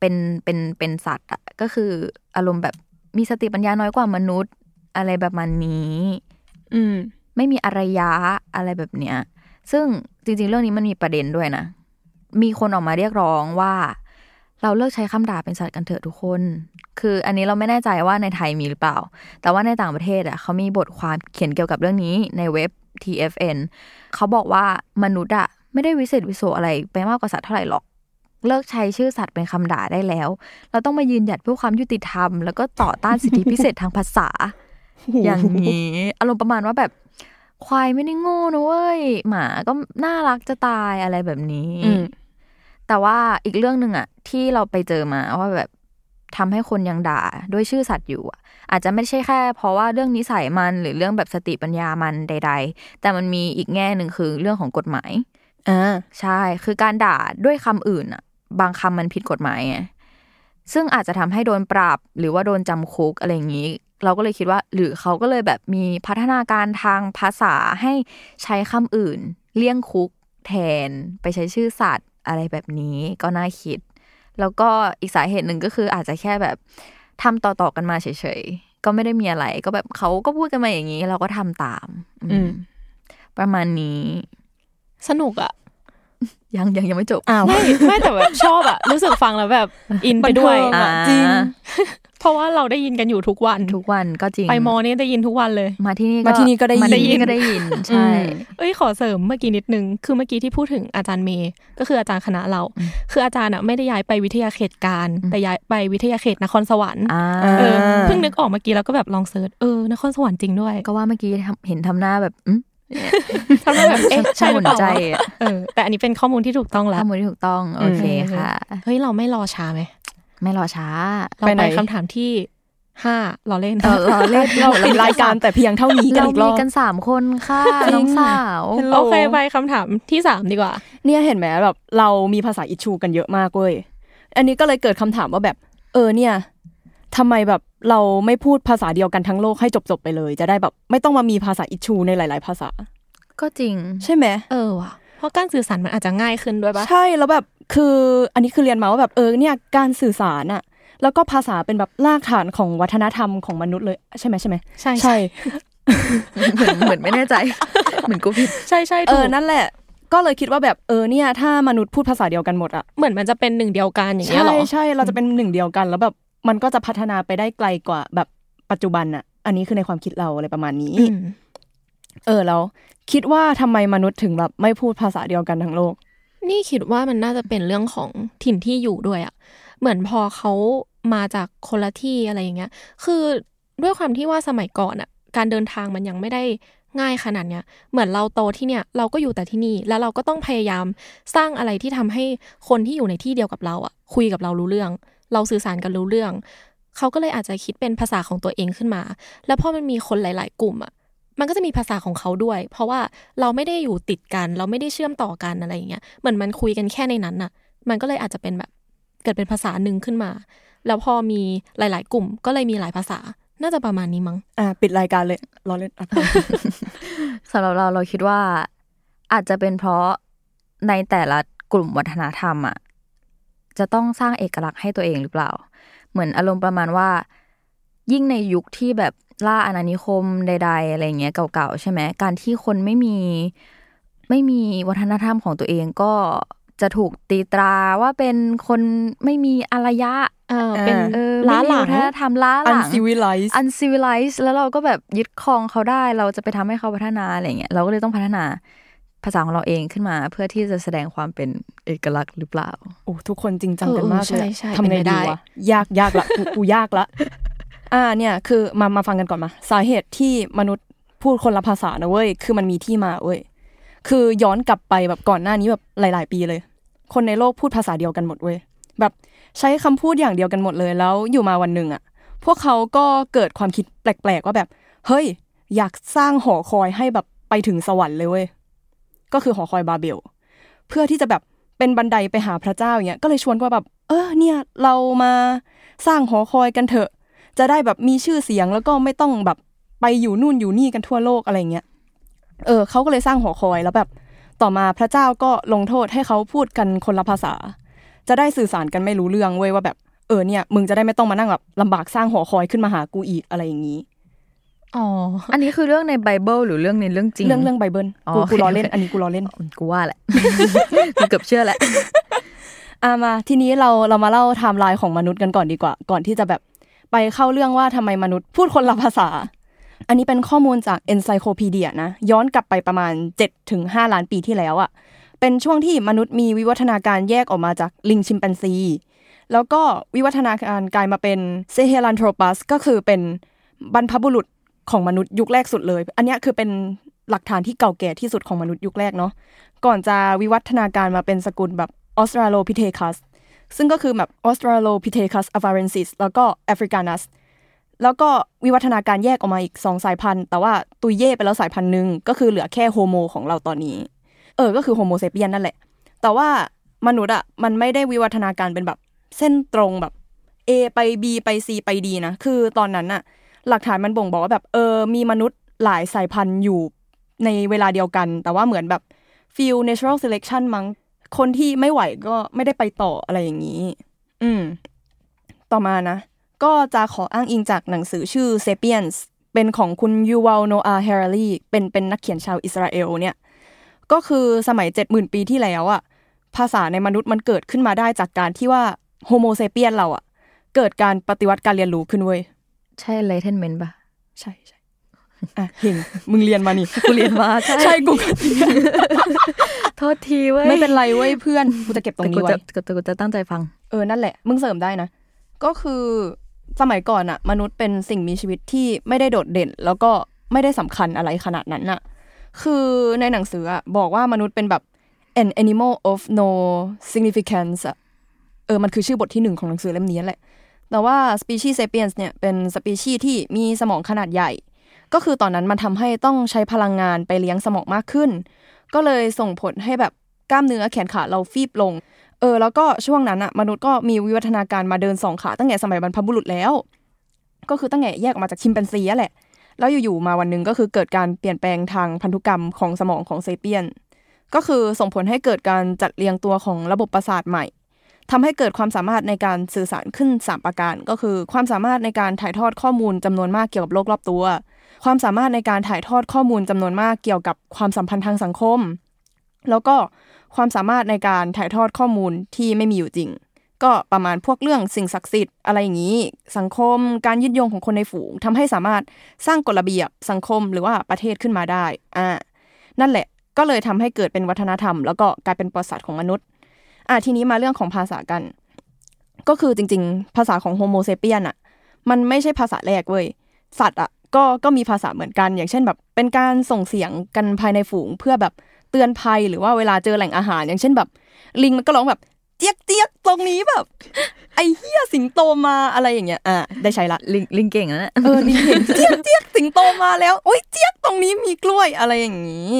เป็นเป็นเป็นสัตว์อะก็คืออารมณ์แบบมีสติปัญญาน้อยกว่ามนุษย์อะไรแบบมันนี้ อืม ไม่มีอารยะอะไรแบบเนี้ย ซึ่งจริง ๆ เรื่องนี้มันมีประเด็นด้วยนะ มีคนออกมาเรียกร้องว่า เราเลิกใช้คำด่าเป็นสัตว์กันเถอะทุกคน คือ อันนี้เราไม่แน่ใจว่าในไทยมีหรือเปล่า แต่ว่าในต่างประเทศอะเขามีบทความเขียนเกี่ยวกับเรื่องนี้ในเว็บ TFN เขาบอกว่ามนุษย์อะไม่ได้วิเศษวิโสอะไรไปมากกว่าสัตว์เท่าไหร่หรอก เลิกใช้ชื่อสัตว์เป็นคำด่าได้แล้ว เราต้องมายืนหยัดเพื่อความยุติธรรม แล้วก็ต่อต้านสิทธิพิเศษทางภาษา อย่างนี้อารมณ์ประมาณว่าแบบควายไม่ได้โง่นะเว้ย หมาก็น่ารักจะตายอะไรแบบนี้อืมแต่ว่าอีกเรื่องหนึ่งอะที่เราไปเจอมาว่าแบบ ทำให้คนยังด่าด้วยชื่อสัตว์อยู่อะอาจจะไม่ใช่แค่ เพราะว่าเรื่องนิสัยมันหรือเรื่องแบบสติปัญญามันใด ๆ แต่มันมีอีกแง่หนึ่งคือเรื่องของกฎหมายอ่าใช่ คือการด่าด้วยคำอื่นอะบางคำมันผิดกฎหมายไงซึ่งอาจจะทำให้โดนปรับหรือว่าโดนจำคุกอะไรอย่างนี้ เราก็เลยคิดว่า หรือเขาก็เลยแบบมีพัฒนาการทางภาษาให้ใช้คำอื่น เลี่ยงคุกแทน ไปใช้ชื่อสัตว์อะไรแบบนี้ก็น่าคิด แล้วก็อีกสาเหตุหนึ่งก็คืออาจจะแค่แบบทำต่อๆกันมาเฉยๆ ก็ไม่ได้มีอะไร ก็แบบเขาก็พูดกันมาอย่างนี้ เราก็ทำตาม อืมประมาณนี้ สนุกอะ ยังยังยังไม่จบอ้าวไม่ไม่แต่แบบชอบอะรู้สึกฟังแล้วแบบอินไปด้วยบันเทิงอะอ่าจริงเพราะว่าเราได้ยินกันอยู่ทุกวันทุกวันก็จริง ไปมอนี่ได้ยินทุกวันเลย มาที่นี่มาที่นี่ก็ได้ยินมาที่นี่ก็ได้ยินใช่เอ้ยขอเสริมเมื่อกี้นิดนึง คือเมื่อกี้ที่พูดถึงอาจารย์เมย์ก็คืออาจารย์คณะเรา คืออาจารย์อะไม่ได้ย้ายไปวิทยาเขตกาญ แต่ย้ายไปวิทยาเขตนครสวรรค์อ่าเออเพิ่งนึกออกเมื่อกี้แล้วก็แบบลอง search เออนครสวรรค์จริงด้วย ก็ว่าเมื่อกี้ทำเห็นทำหน้าแบบอืม ทำให้แบบเอ๊ะใช่หรือเปล่าใจวะอะเออแต่อันนี้เป็นข้อมูลที่ถูกต้องแล้วข้อมูลที่ถูกต้องโอเคค่ะเฮ้ยเราไม่รอช้าไหมไม่รอช้า เราไปไหไปนคำถามที่ห้าเราเล่นเออเราเล่นเราปิดรายการแต่เพียงเท่านี้กันเราอีกรมีอบกันสามคนค่ะจริงน้องสาวโอเคไปคำถามที่สามดีกว่า เนี่ยเห็นไหมแบบเรามีภาษาอิชชูกันเยอะมากเว้ยอันนี้ก็เลยเกิดคำถามว่าแบบ เออเนี่ย ทำไมแบบเราไม่พูดภาษาเดียวกันทั้งโลกให้จบๆไปเลย จะได้แบบไม่ต้องมามีภาษาอิชชูในหลาย ๆ ภาษา ก็จริง ใช่ไหมเออว่ะเพราะการสื่อสารมันอาจจะง่ายขึ้นด้วยปะใช่แล้วแบบคืออันนี้คือเรียนมาว่าแบบเออเนี่ยการสื่อสารอะแล้วก็ภาษาเป็นแบบรากฐานของวัฒนธรรมของมนุษย์เลยใช่ไหมใช่ไหมใช่ใช่เหมือนเหมือนไม่แน่ใจ เหมือนกูผิดใช่ใช่เอถูอกนั่นแหละ ก็เลยคิดว่าแบบเออเนี่ย ถ้ามนุษย์พูดภาษาเดียวกันหมดอะเหมือนมันจะเป็นหนึ่งเดียวกันอย่างเงี้ยใช่เหรอใช่เราจะเป็นหนึ่งเดียวกันแล้วแบบ มันก็จะพัฒนาไปได้ไกลกว่าแบบปัจจุบันอะอันนี้คือในความคิดเราอะไรประมาณนี้อืมเออแล้วคิดว่าทำไมมนุษย์ถึงแบบไม่พูดภาษาเดียวกันทั้งโลก นี่คิดว่ามันน่าจะเป็นเรื่องของถิ่นที่อยู่ด้วยอะเหมือนพอเขามาจากคนละที่อะไรอย่างเงี้ย คือด้วยความที่ว่าสมัยก่อนอะการเดินทางมันยังไม่ได้ง่ายขนาดเนี้ย เหมือนเราโตที่เนี่ยเราก็อยู่แต่ที่นี่ แล้วเราก็ต้องพยายามสร้างอะไรที่ทำให้คนที่อยู่ในที่เดียวกับเราอะคุยกับเรารู้เรื่อง เราสื่อสารกันรู้เรื่อง เขาก็เลยอาจจะคิดเป็นภาษาของตัวเองขึ้นมา แล้วพอมันมีคนหลาย ๆ กลุ่มอะมันก็จะมีภาษาของเขาด้วย เพราะว่าเราไม่ได้อยู่ติดกัน เราไม่ได้เชื่อมต่อกันอะไรอย่างเงี้ยเหมือนมันคุยกันแค่ในนั้นน่ะ มันก็เลยอาจจะเป็นแบบเกิดเป็นภาษาหนึ่งขึ้นมา แล้วพอมีหลาย ๆ กลุ่ม ก็เลยมีหลายภาษาน่าจะประมาณนี้มั้งอ่าปิดรายการเลยรอเล่นอะสำหรับเราเราคิดว่า อาจจะเป็นเพราะในแต่ละกลุ่มวัฒนธรรมอะ จะต้องสร้างเอกลักษณ์ให้ตัวเองหรือเปล่า เหมือนอารมณ์ประมาณว่า ยิ่งในยุคที่แบบล่าอาณานิคมใด ๆ อะไรเงี้ยเก่าๆใช่ไหมการที่คนไม่มีไม่มีวัฒนธรรมของตัวเองก็จะถูกตีตราว่าเป็นคนไม่มีอารยะเออเป็นเออล้าไม่หมีลังวัฒนธรรมล้าหอันลังซีวิไลซ์อันซีวิไลซ์แล้วเราก็แบบยึดครองเขาได้ เราจะไปทำให้เขาพัฒนาอะไรเงี้ยเราก็เลยต้องพัฒนา ภาษาของเราเองขึ้นมาเพื่อที่จะแสดงความเป็นเอกลักษณ์หรือเปล่าโอ้ทุกคนจริงจังกันมากเลยเออใช่ใช่ทำไงเป็นไปได้ดีวะยากยากละกูกูยากละอ่าเนี่ยคือมามาฟังกันก่อนมา สาเหตุที่มนุษย์พูดคนละภาษานะเว้ยคือมันมีที่มาเว้ยคือย้อนกลับไปแบบก่อนหน้านี้แบบหลาย ๆ ปีเลย คนในโลกพูดภาษาเดียวกันหมดเว้ยแบบใช้คำพูดอย่างเดียวกันหมดเลยแล้วอยู่มาวันหนึ่งอะ พวกเขาก็เกิดความคิดแปลก ๆ ว่าแบบ เฮ้ย อยากสร้างหอคอยให้แบบไปถึงสวรรค์เลยเว้ย ก็คือหอคอยบาเบล เพื่อที่จะแบบเป็นบันไดไปหาพระเจ้าอย่างเงี้ยก็เลยชวนว่าแบบ เออเนี่ยเรามาสร้างหอคอยกันเถอะ จะได้แบบมีชื่อเสียงแล้วก็ไม่ต้องแบบไปอยู่นู่นอยู่นี่กันทั่วโลกอะไรเงี้ยเออเขาก็เลยสร้างหอคอยแล้วแบบต่อมาพระเจ้าก็ลงโทษให้เขาพูดกันคนละภาษา จะได้สื่อสารกันไม่รู้เรื่องเว้ยว่าแบบเออเนี่ยมึงจะได้ไม่ต้องมานั่งแบบลำบากสร้างหอคอยขึ้นมาหากูอีกอะไรอย่างนี้ อ๋อ อันนี้คือเรื่องในไบเบิลหรือเรื่องในเรื่องจริง เรื่องเรื่องไบเบิลอ๋อกูโอเคกูล้อเล่น อันนี้กูล้อเล่น กูว่าแหละ กูเกือบเชื่อแหละอะมา ทีนี้เราเรามาเล่าไทม์ไลน์ของมนุษย์กันก่อนดีกว่า ก่อนที่จะแบบไปเข้าเรื่องว่าทำไมมนุษย์พูดคนละภาษา อันนี้เป็นข้อมูลจาก Encyclopedia นะ ย้อนกลับไปประมาณ7ถึง5ล้านปีที่แล้วอะ่ะ เป็นช่วงที่มนุษย์มีวิวัฒนาการแยกออกมาจากลิงชิมแปนซี แล้วก็วิวัฒนาการกลายมาเป็น Sahelanthropus ก็คือเป็นบรรพบุรุษ ของมนุษย์ยุคแรกสุดเลย อันนี้คือเป็นหลักฐานที่เก่าแก่ที่สุดของมนุษย์ยุคแรกเนาะก่อนจะวิวัฒนาการมาเป็นสกุลแบบออสตราโลพิเทคัสซึ่งก็คือแบบออสตราโลพิเทคัสอ v a เรนซิสแล้วก็แอฟริกานัสแล้วก็วิวัฒนาการแยกออกมาอีกสองสายพันธุ์ แต่ว่าตุยเย่ไปแล้วสายพันธุ์หนึ่งก็คือเหลือแค่โฮโมของเราตอนนี้ เออ ก็คือโฮโมเซเปียนนั่นแหละ แต่ว่ามนุษย์อะมันไม่ได้วิวัฒนาการเป็นแบบเส้นตรงแบบ A ไป B ไป C ไป D นะ คือตอนนั้นอะ หลักฐานมันบ่งบอกว่าแบบเออมีมนุษย์หลายสายพันธุ์อยู่ในเวลาเดียวกัน แต่ว่าเหมือนแบบฟิล natural selection มั้งคนที่ไม่ไหวก็ไม่ได้ไปต่ออะไรอย่างนี้ อืม ต่อมานะ ก็จะขออ้างอิงจากหนังสือชื่อ Sapiens เป็นของคุณยูวัลโนอาเฮราลีเป็นเป็นนักเขียนชาวอิสราเอลเนี่ย ก็คือสมัย70,000ปีที่แล้วอะภาษาในมนุษย์มันเกิดขึ้นมาได้จากการที่ว่าโฮโมเซเปียนเราอะเกิดการปฏิวัติการเรียนรู้ขึ้นเว้ย ใช่ Enlightenment ปะใช่ใช่อะเห็นมึงเรียนมานี่กูเรียนมาใช่ใช่กูก็เรียนโทษทีเว้ยไม่เป็นไรเว้ยเพื่อนกูจะเก็บตรงแต่กูนี้ไว้จะแต่กูจะตั้งใจฟัง เออนั่นแหละ มึงเสริมได้นะ ก็คือสมัยก่อนอะมนุษย์เป็นสิ่งมีชีวิตที่ไม่ได้โดดเด่น แล้วก็ไม่ได้สำคัญอะไรขนาดนั้นอะคือในหนังสืออะบอกว่ามนุษย์เป็นแบบ an animal of no significance อะเออมันคือชื่อบทที่หนึ่งของหนังสือเล่มนี้แหละ แต่ว่า species sapiens เนี่ยเป็นสปีชีส์ที่มีสมองขนาดใหญ่ ก็คือตอนนั้นมันทำให้ต้องใช้พลังงานไปเลี้ยงสมองมากขึ้น ก็เลยส่งผลให้แบบกล้ามเนื้อแขนขาเราฟีบลง เออ แล้วก็ช่วงนั้นอะมนุษย์ก็มีวิวัฒนาการมาเดินสองขาตั้งแต่สมัยบรรพบุรุษแล้ว ก็คือตั้งแต่แยกออกมาจากชิมแปนซีอะแหละ แล้วอยู่ๆมาวันหนึ่งก็คือเกิดการเปลี่ยนแปลงทางพันธุกรรมของสมองของเซเปียน ก็คือส่งผลให้เกิดการจัดเรียงตัวของระบบประสาทใหม่ ทำให้เกิดความสามารถในการสื่อสารขึ้น 3 ประการ ก็คือ ความสามารถในการถ่ายทอดข้อมูลจำนวนมากเกี่ยวกับโลกรอบตัว ความสามารถในการถ่ายทอดข้อมูลจำนวนมากเกี่ยวกับความสัมพันธ์ทางสังคม แล้วก็ความสามารถในการถ่ายทอดข้อมูลที่ไม่มีอยู่จริง ก็ประมาณพวกเรื่องสิ่งศักดิ์สิทธิ์อะไรอย่างนี้ สังคม การยึดโยงของคนในฝูงทำให้สามารถสร้างกฎระเบียบสังคมหรือว่าประเทศขึ้นมาได้อ่านั่นแหละก็เลยทำให้เกิดเป็นวัฒนธรรม แล้วก็กลายเป็นประวัติศาสตร์ของมนุษย์ อะทีนี้มาเรื่องของภาษากัน ก็คือจริง ๆ ภาษาของโฮโมเซเปียนอะมันไม่ใช่ภาษาแรกเว้ยสัตว์อะก็ก็มีภาษาเหมือนกัน อย่างเช่นแบบเป็นการส่งเสียงกันภายในฝูงเพื่อแบบเตือนภัยหรือว่าเวลาเจอแหล่งอาหาร อย่างเช่นแบบ ลิงมันก็ร้องแบบเจี๊ยกเจี๊ยกตรงนี้แบบ ไอ้เหี้ยสิงโตมาอะไรอย่างเงี้ยอะได้ใช้ละลิงลิงเก่งนะเออลิงเห็นเจี๊ยกเจี๊ยกสิงโตมาแล้วโอ้ยเจี๊ยกตรงนี้มีกล้วยอะไรอย่างนี้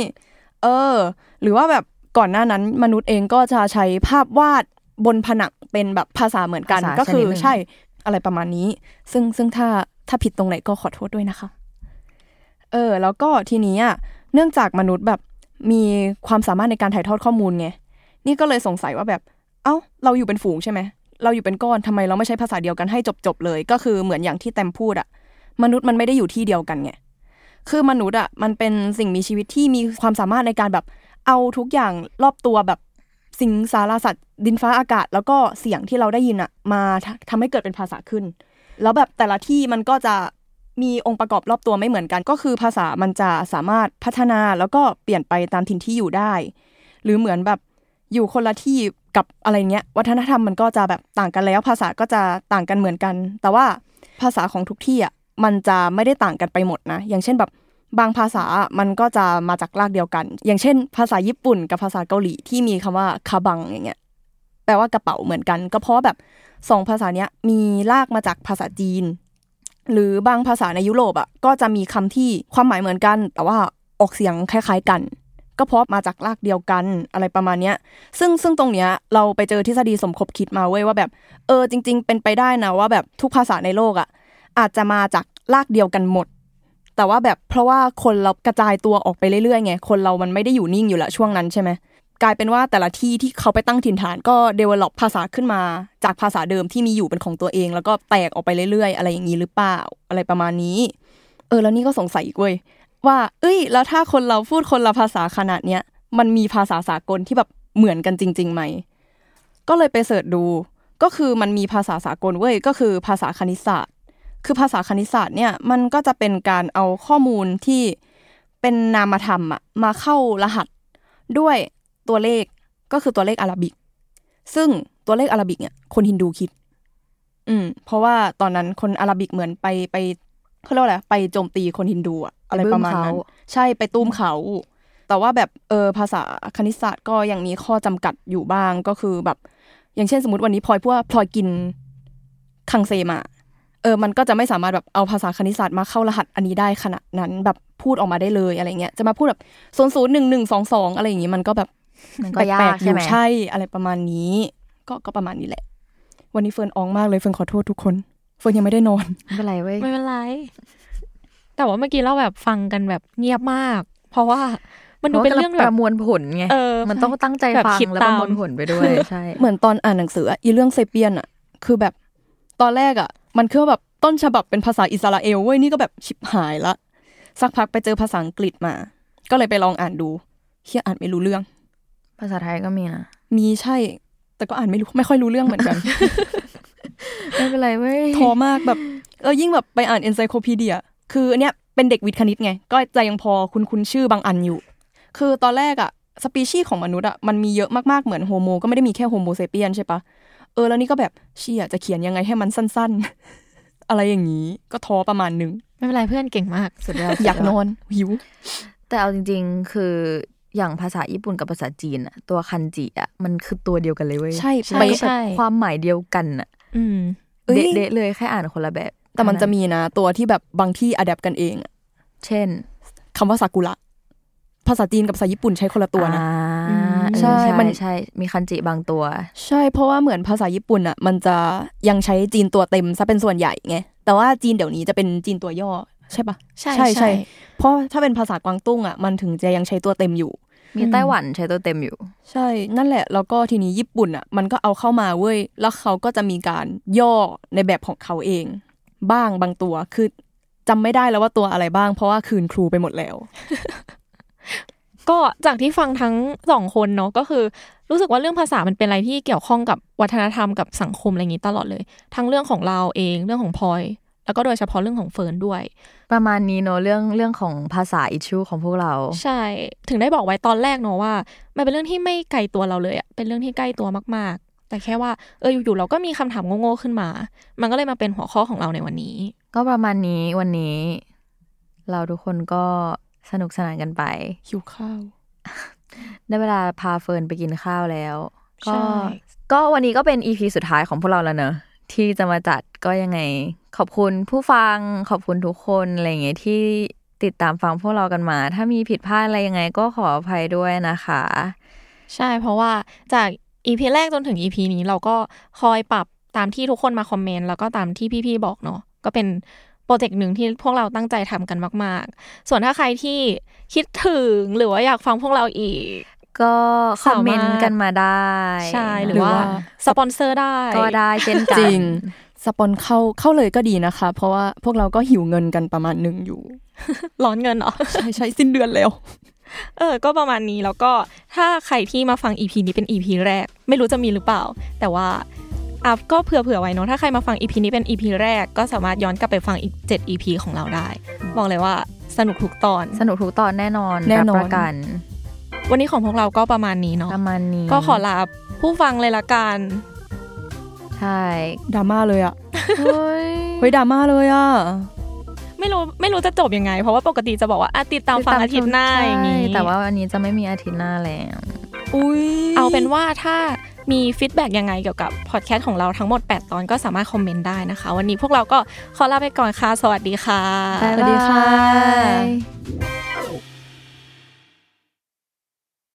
เออ หรือว่าแบบ ก่อนหน้านั้นมนุษย์เองก็จะใช้ภาพวาดบนผนังเป็นแบบภาษาเหมือนกันภาษาก็คือชนิดหนึ่งใช่อะไรประมาณนี้ ซึ่งซึ่งถ้าถ้าผิดตรงไหนก็ขอโทษด้วยนะคะ เออ แล้วก็ทีนี้อะเนื่องจากมนุษย์แบบมีความสามารถในการถ่ายทอดข้อมูลไงนี่ก็เลยสงสัยว่าแบบ เอ้า เราอยู่เป็นฝูงใช่ไหมเราอยู่เป็นก้อนทำไมเราไม่ใช้ภาษาเดียวกันให้จบๆเลย ก็คือเหมือนอย่างที่แตมพูดอะมนุษย์มันไม่ได้อยู่ที่เดียวกันไงคือมนุษย์อะมันเป็นสิ่งมีชีวิตที่มีความสามารถในการแบบ เอาทุกอย่างรอบตัวแบบสิ่งสารสัตว์ดินฟ้าอากาศ แล้วก็เสียงที่เราได้ยินอะมาทำทำให้เกิดเป็นภาษาขึ้น แล้วแบบแต่ละที่มันก็จะมีองค์ประกอบรอบตัวไม่เหมือนกัน ก็คือภาษามันจะสามารถพัฒนาแล้วก็เปลี่ยนไปตามถิ่นที่อยู่ได้ หรือเหมือนแบบอยู่คนละที่กับอะไรเงี้ย วัฒนธรรมมันก็จะแบบต่างกันแล้ว ภาษาก็จะต่างกันเหมือนกัน แต่ว่าภาษาของทุกที่อะมันจะไม่ได้ต่างกันไปหมดนะ อย่างเช่นแบบ บางภาษามันก็จะมาจากรากเดียวกัน อย่างเช่น ภาษาญี่ปุ่นกับภาษาเกาหลีที่มีคำว่าคาบังอย่างเงี้ยแปลว่ากระเป๋าเหมือนกัน ก็เพราะแบบสองภาษาเนี้ยมีรากมาจากภาษาจีน หรือบางภาษาในยุโรปอะก็จะมีคำที่ความหมายเหมือนกัน แต่ว่าออกเสียงคล้าย ๆกัน ก็เพราะมาจากรากเดียวกันอะไรประมาณเนี้ยซึ่งซึ่งตรงเนี้ยเราไปเจอทฤษฎีสมคบคิดมาเว้ยว่าแบบเออจริง ๆ เป็นไปได้นะว่าแบบทุกภาษาในโลกอะอาจจะมาจากรากเดียวกันหมด แต่ว่าแบบเพราะว่าคนเรากระจายตัวออกไปเรื่อยๆไงคนเรามันไม่ได้อยู่นิ่งอยู่ล้วช่วงนั้นใช่ไหมกลายเป็นว่าแต่ละที่ที่เขาไปตั้งถิ่นฐานก็ develop ภาษาขึ้นมา จากภาษาเดิมที่มีอยู่เป็นของตัวเอง แล้วก็แตกออกไปเรื่อยๆ อะไรอย่างนี้หรือเปล่าอะไรประมาณนี้ เออแล้วนี่ก็สงสัยอีกเว้ยว่า เอ้ย แล้วถ้าคนเราพูดคนละภาษาขนาดเนี้ยมันมีภาษาสากลที่แบบเหมือนกันจริงๆไหมก็เลยไปเสิร์ชดู ก็คือมันมีภาษาสากลเว้ยก็คือภาษาคณิตศาสตร์ คือภาษาคณิตศาสตร์เนี่ยมันก็จะเป็นการเอาข้อมูลที่เป็นนามธรรมอะมาเข้ารหัสด้วยตัวเลขก็คือตัวเลขอาราบิก ซึ่งตัวเลขอาราบิกเนี่ยคนฮินดูคิด อืม เพราะว่าตอนนั้นคนอาราบิกเหมือนไปไปเขาเรียกว่าอะไรไปโจมตีคนฮินดูอะอะไรประมาณนั้นใช่ไปตุ้มเขา แต่ว่าแบบเออภาษาคณิตศาสตร์ก็ยังมีข้อจำกัดอยู่บ้างก็คือแบบ อย่างเช่นสมมติวันนี้พลอยพูดว่าพลอยกินคังเซมาเออมันก็จะไม่สามารถแบบเอาภาษาคณิตศาสตร์มาเข้ารหัสอันนี้ได้ขนาดนั้นแบบพูดออกมาได้เลยอะไรเงี้ยจะมาพูดแบบศูนย์ศูนย์หนึ่งหนึ่งสองสองอะไรอย่างงี้มันก็แบบมันแปก็ยาลกกๆอใช่ยู่ไหมใช่อะไรประมาณนี้ ก็ก็ประมาณนี้แหละ วันนี้เฟิร์นอองมากเลยเฟิร์นขอโทษทุกคนเฟิร์นยังไม่ได้นอนไม่เป็นไรเว้ยไม่เป็นไรแต่ว่าเมื่อกี้เราแบบฟังกันแบบเงียบมาก เพราะว่ามันดูเป็นเรื่องปแบบระมวลผลไงเออมันต้องตั้งใจแบบฟังคิดแล้วประมวลตามผลไปด้วยใช่เหมือนตอนอ่านหนังสืออะอีเรื่องเซเปียนอะคือแบบ ตอนแรกอะมันคือแบบต้นฉบับเป็นภาษาอิสราเอลเว้ยนี่ก็แบบชิบหายละ สักพักไปเจอภาษาอังกฤษมา ก็เลยไปลองอ่านดูเฮียอ่านไม่รู้เรื่อง ภาษาไทยก็มีนะ มีใช่ แต่ก็อ่านไม่รู้ไม่ค่อยรู้เรื่องเหมือนกัน ไม่เป็นไรเว้ยท้อมากแบบเออยิ่งแบบไปอ่าน encyclopedia คืออันเนี้ยเป็นเด็กวิทย์คณิตไง ก็จะยังพอคุ้นคุ้นๆชื่อบางอันอยู่ คือตอนแรกอะสปีชีส์ของมนุษย์อะมันมีเยอะมากๆ เหมือนโฮโมก็ไม่ได้มีแค่โฮโมเซเปียนใช่ปะ เออแล้วนี่ก็แบบเชี่ยจะเขียนยังไงให้มันสั้น ๆ อะไรอย่างนี้ก็ท้อประมาณหนึงไม่เป็นไรเพื่อนเก่งมากสุดยอดอยากนอนหิว แต่เอาจริง ๆ คืออย่างภาษาญี่ปุ่นกับภาษาจีนอะตัวคันจิอะมันคือตัวเดียวกันเลยเว้ยใช่ใช่ไปมันก็แบบความหมายเดียวกันอะอืมเอ้ยเดะๆเลยแค่อ่านคนละแบบ แต่มันจะมีนะ ตัวที่แบบบางที่ adapt กันเองอะเช่นคำว่าซากุระภาษาจีนกับภาษาญี่ปุ่นใช้คนละตัวนะอ่า ใช่เออมันใช่มีคันจิบางตัว ใช่เพราะว่าเหมือนภาษาญี่ปุ่นอะ มันจะยังใช้จีนตัวเต็มซะเป็นส่วนใหญ่ไงแต่ว่าจีนเดี๋ยวนี้จะเป็นจีนตัวย่อใช่ปะใช่ใช่ใช่เพราะถ้าเป็นภาษากวางตุ้งอะมันถึงจะยังใช้ตัวเต็มอยู่ มีไต้หวันใช้ตัวเต็มอยู่ ใช่นั่นแหละ แล้วก็ทีนี้ญี่ปุ่นอะ มันก็เอาเข้ามาเว้ยแล้วเขาก็จะมีการย่อในแบบของเขาเอง บ้างบางตัวคือจำไม่ได้แล้วว่าตัวอะไรบ้าง เพราะว่าคืนครูไปหมดแล้ว ก็จากที่ฟังทั้งสองคนเนาะก็คือ รู้สึกว่าเรื่องภาษามันเป็นอะไรที่เกี่ยวข้องกับวัฒนธรรมกับสังคมอะไรอย่างนี้ตลอดเลย ทั้งเรื่องของเราเองเรื่องของพลอยแล้วก็โดยเฉพาะเรื่องของเฟิร์นด้วย ประมาณนี้เนอะเรื่องเรื่องของภาษาอิชูของพวกเรา ใช่ ถึงได้บอกไว้ตอนแรกเนอะว่า มันเป็นเรื่องที่ไม่ไกลตัวเราเลยอะเป็นเรื่องที่ใกล้ตัวมาก ๆ แต่แค่ว่าเอออยู่ๆเราก็มีคำถามโง่ๆขึ้นมา มันก็เลยมาเป็นหัวข้อของเราในวันนี้ ก็ประมาณนี้วันนี้ เราทุกคนก็ สนุกสนานกันไป หิวข้าว ได้เวลาพาเฟิร์นไปกินข้าวแล้วใช่ก็ก็วันนี้ก็เป็นอีพีสุดท้ายของพวกเราแล้วเนอะที่จะมาจัดก็ยังไง ขอบคุณผู้ฟังขอบคุณทุกคนอะไรอย่างเงี้ยที่ติดตามฟังพวกเรากันมา ถ้ามีผิดพลาดอะไรยังไงก็ขออภัยด้วยนะคะ ใช่เพราะว่าจาก EP แรกจนถึง EP นี้เราก็คอยปรับตามที่ทุกคนมาคอมเมนต์แล้วก็ตามที่พี่ๆบอกเนาะก็เป็น โปรเจกต์หนึ่งที่พวกเราตั้งใจทำกันมาก ๆ ส่วนถ้าใครที่คิดถึงหรือว่าอยากฟังพวกเราอีก ก็สามารถคอมเมนต์กันมาได้ใช่หรือหรือว่าว่าสปอนเซอร์ได้ ก็ได้เช่นกันจริงสปอนเซอร์เข้าเลยก็ดีนะคะ เพราะว่าพวกเราก็หิวเงินกันประมาณหนึ่งอยู่ ร้อนเงินเหรอใช่ใช่สิ้นเดือนแล้วเออ ก็ประมาณนี้แล้วก็ถ้าใครที่มาฟัง EP นี้เป็น EP แรก ไม่รู้จะมีหรือเปล่า แต่ว่า อัพก็เผื่อๆไว้เนอะถ้าใครมาฟัง EP นี้เป็น EP แรก ก็สามารถย้อนกลับไปฟังอีก 7 EP ของเราได้ บอกเลยว่าสนุกทุกตอน สนุกทุกตอนแน่นอนแน่นอนรับประกัน วันนี้ของพวกเราก็ประมาณนี้เนาะประมาณนี้ ก็ขอลาผู้ฟังเลยละกันใช่ดราม่าเลยอะเฮ้ยเฮ้ยดราม่าเลยอะไม่รู้ไม่รู้จะจบยังไง เพราะว่าปกติจะบอกว่าอะติดตามฟังอาทิตย์หน้าอย่างนี้ใช่แต่ว่าวันนี้จะไม่มีอาทิตย์หน้าแล้วอุ้ยเอาเป็นว่าถ้า มี feedback ยังไงเกี่ยวกับพอดแคสต์ของเราทั้งหมด 8 ตอนก็สามารถคอมเมนต์ได้นะคะ วันนี้พวกเราก็ขอลาไปก่อนค่ะ สวัสดีค่ะบ๊ายสวัสดีค่ะบาย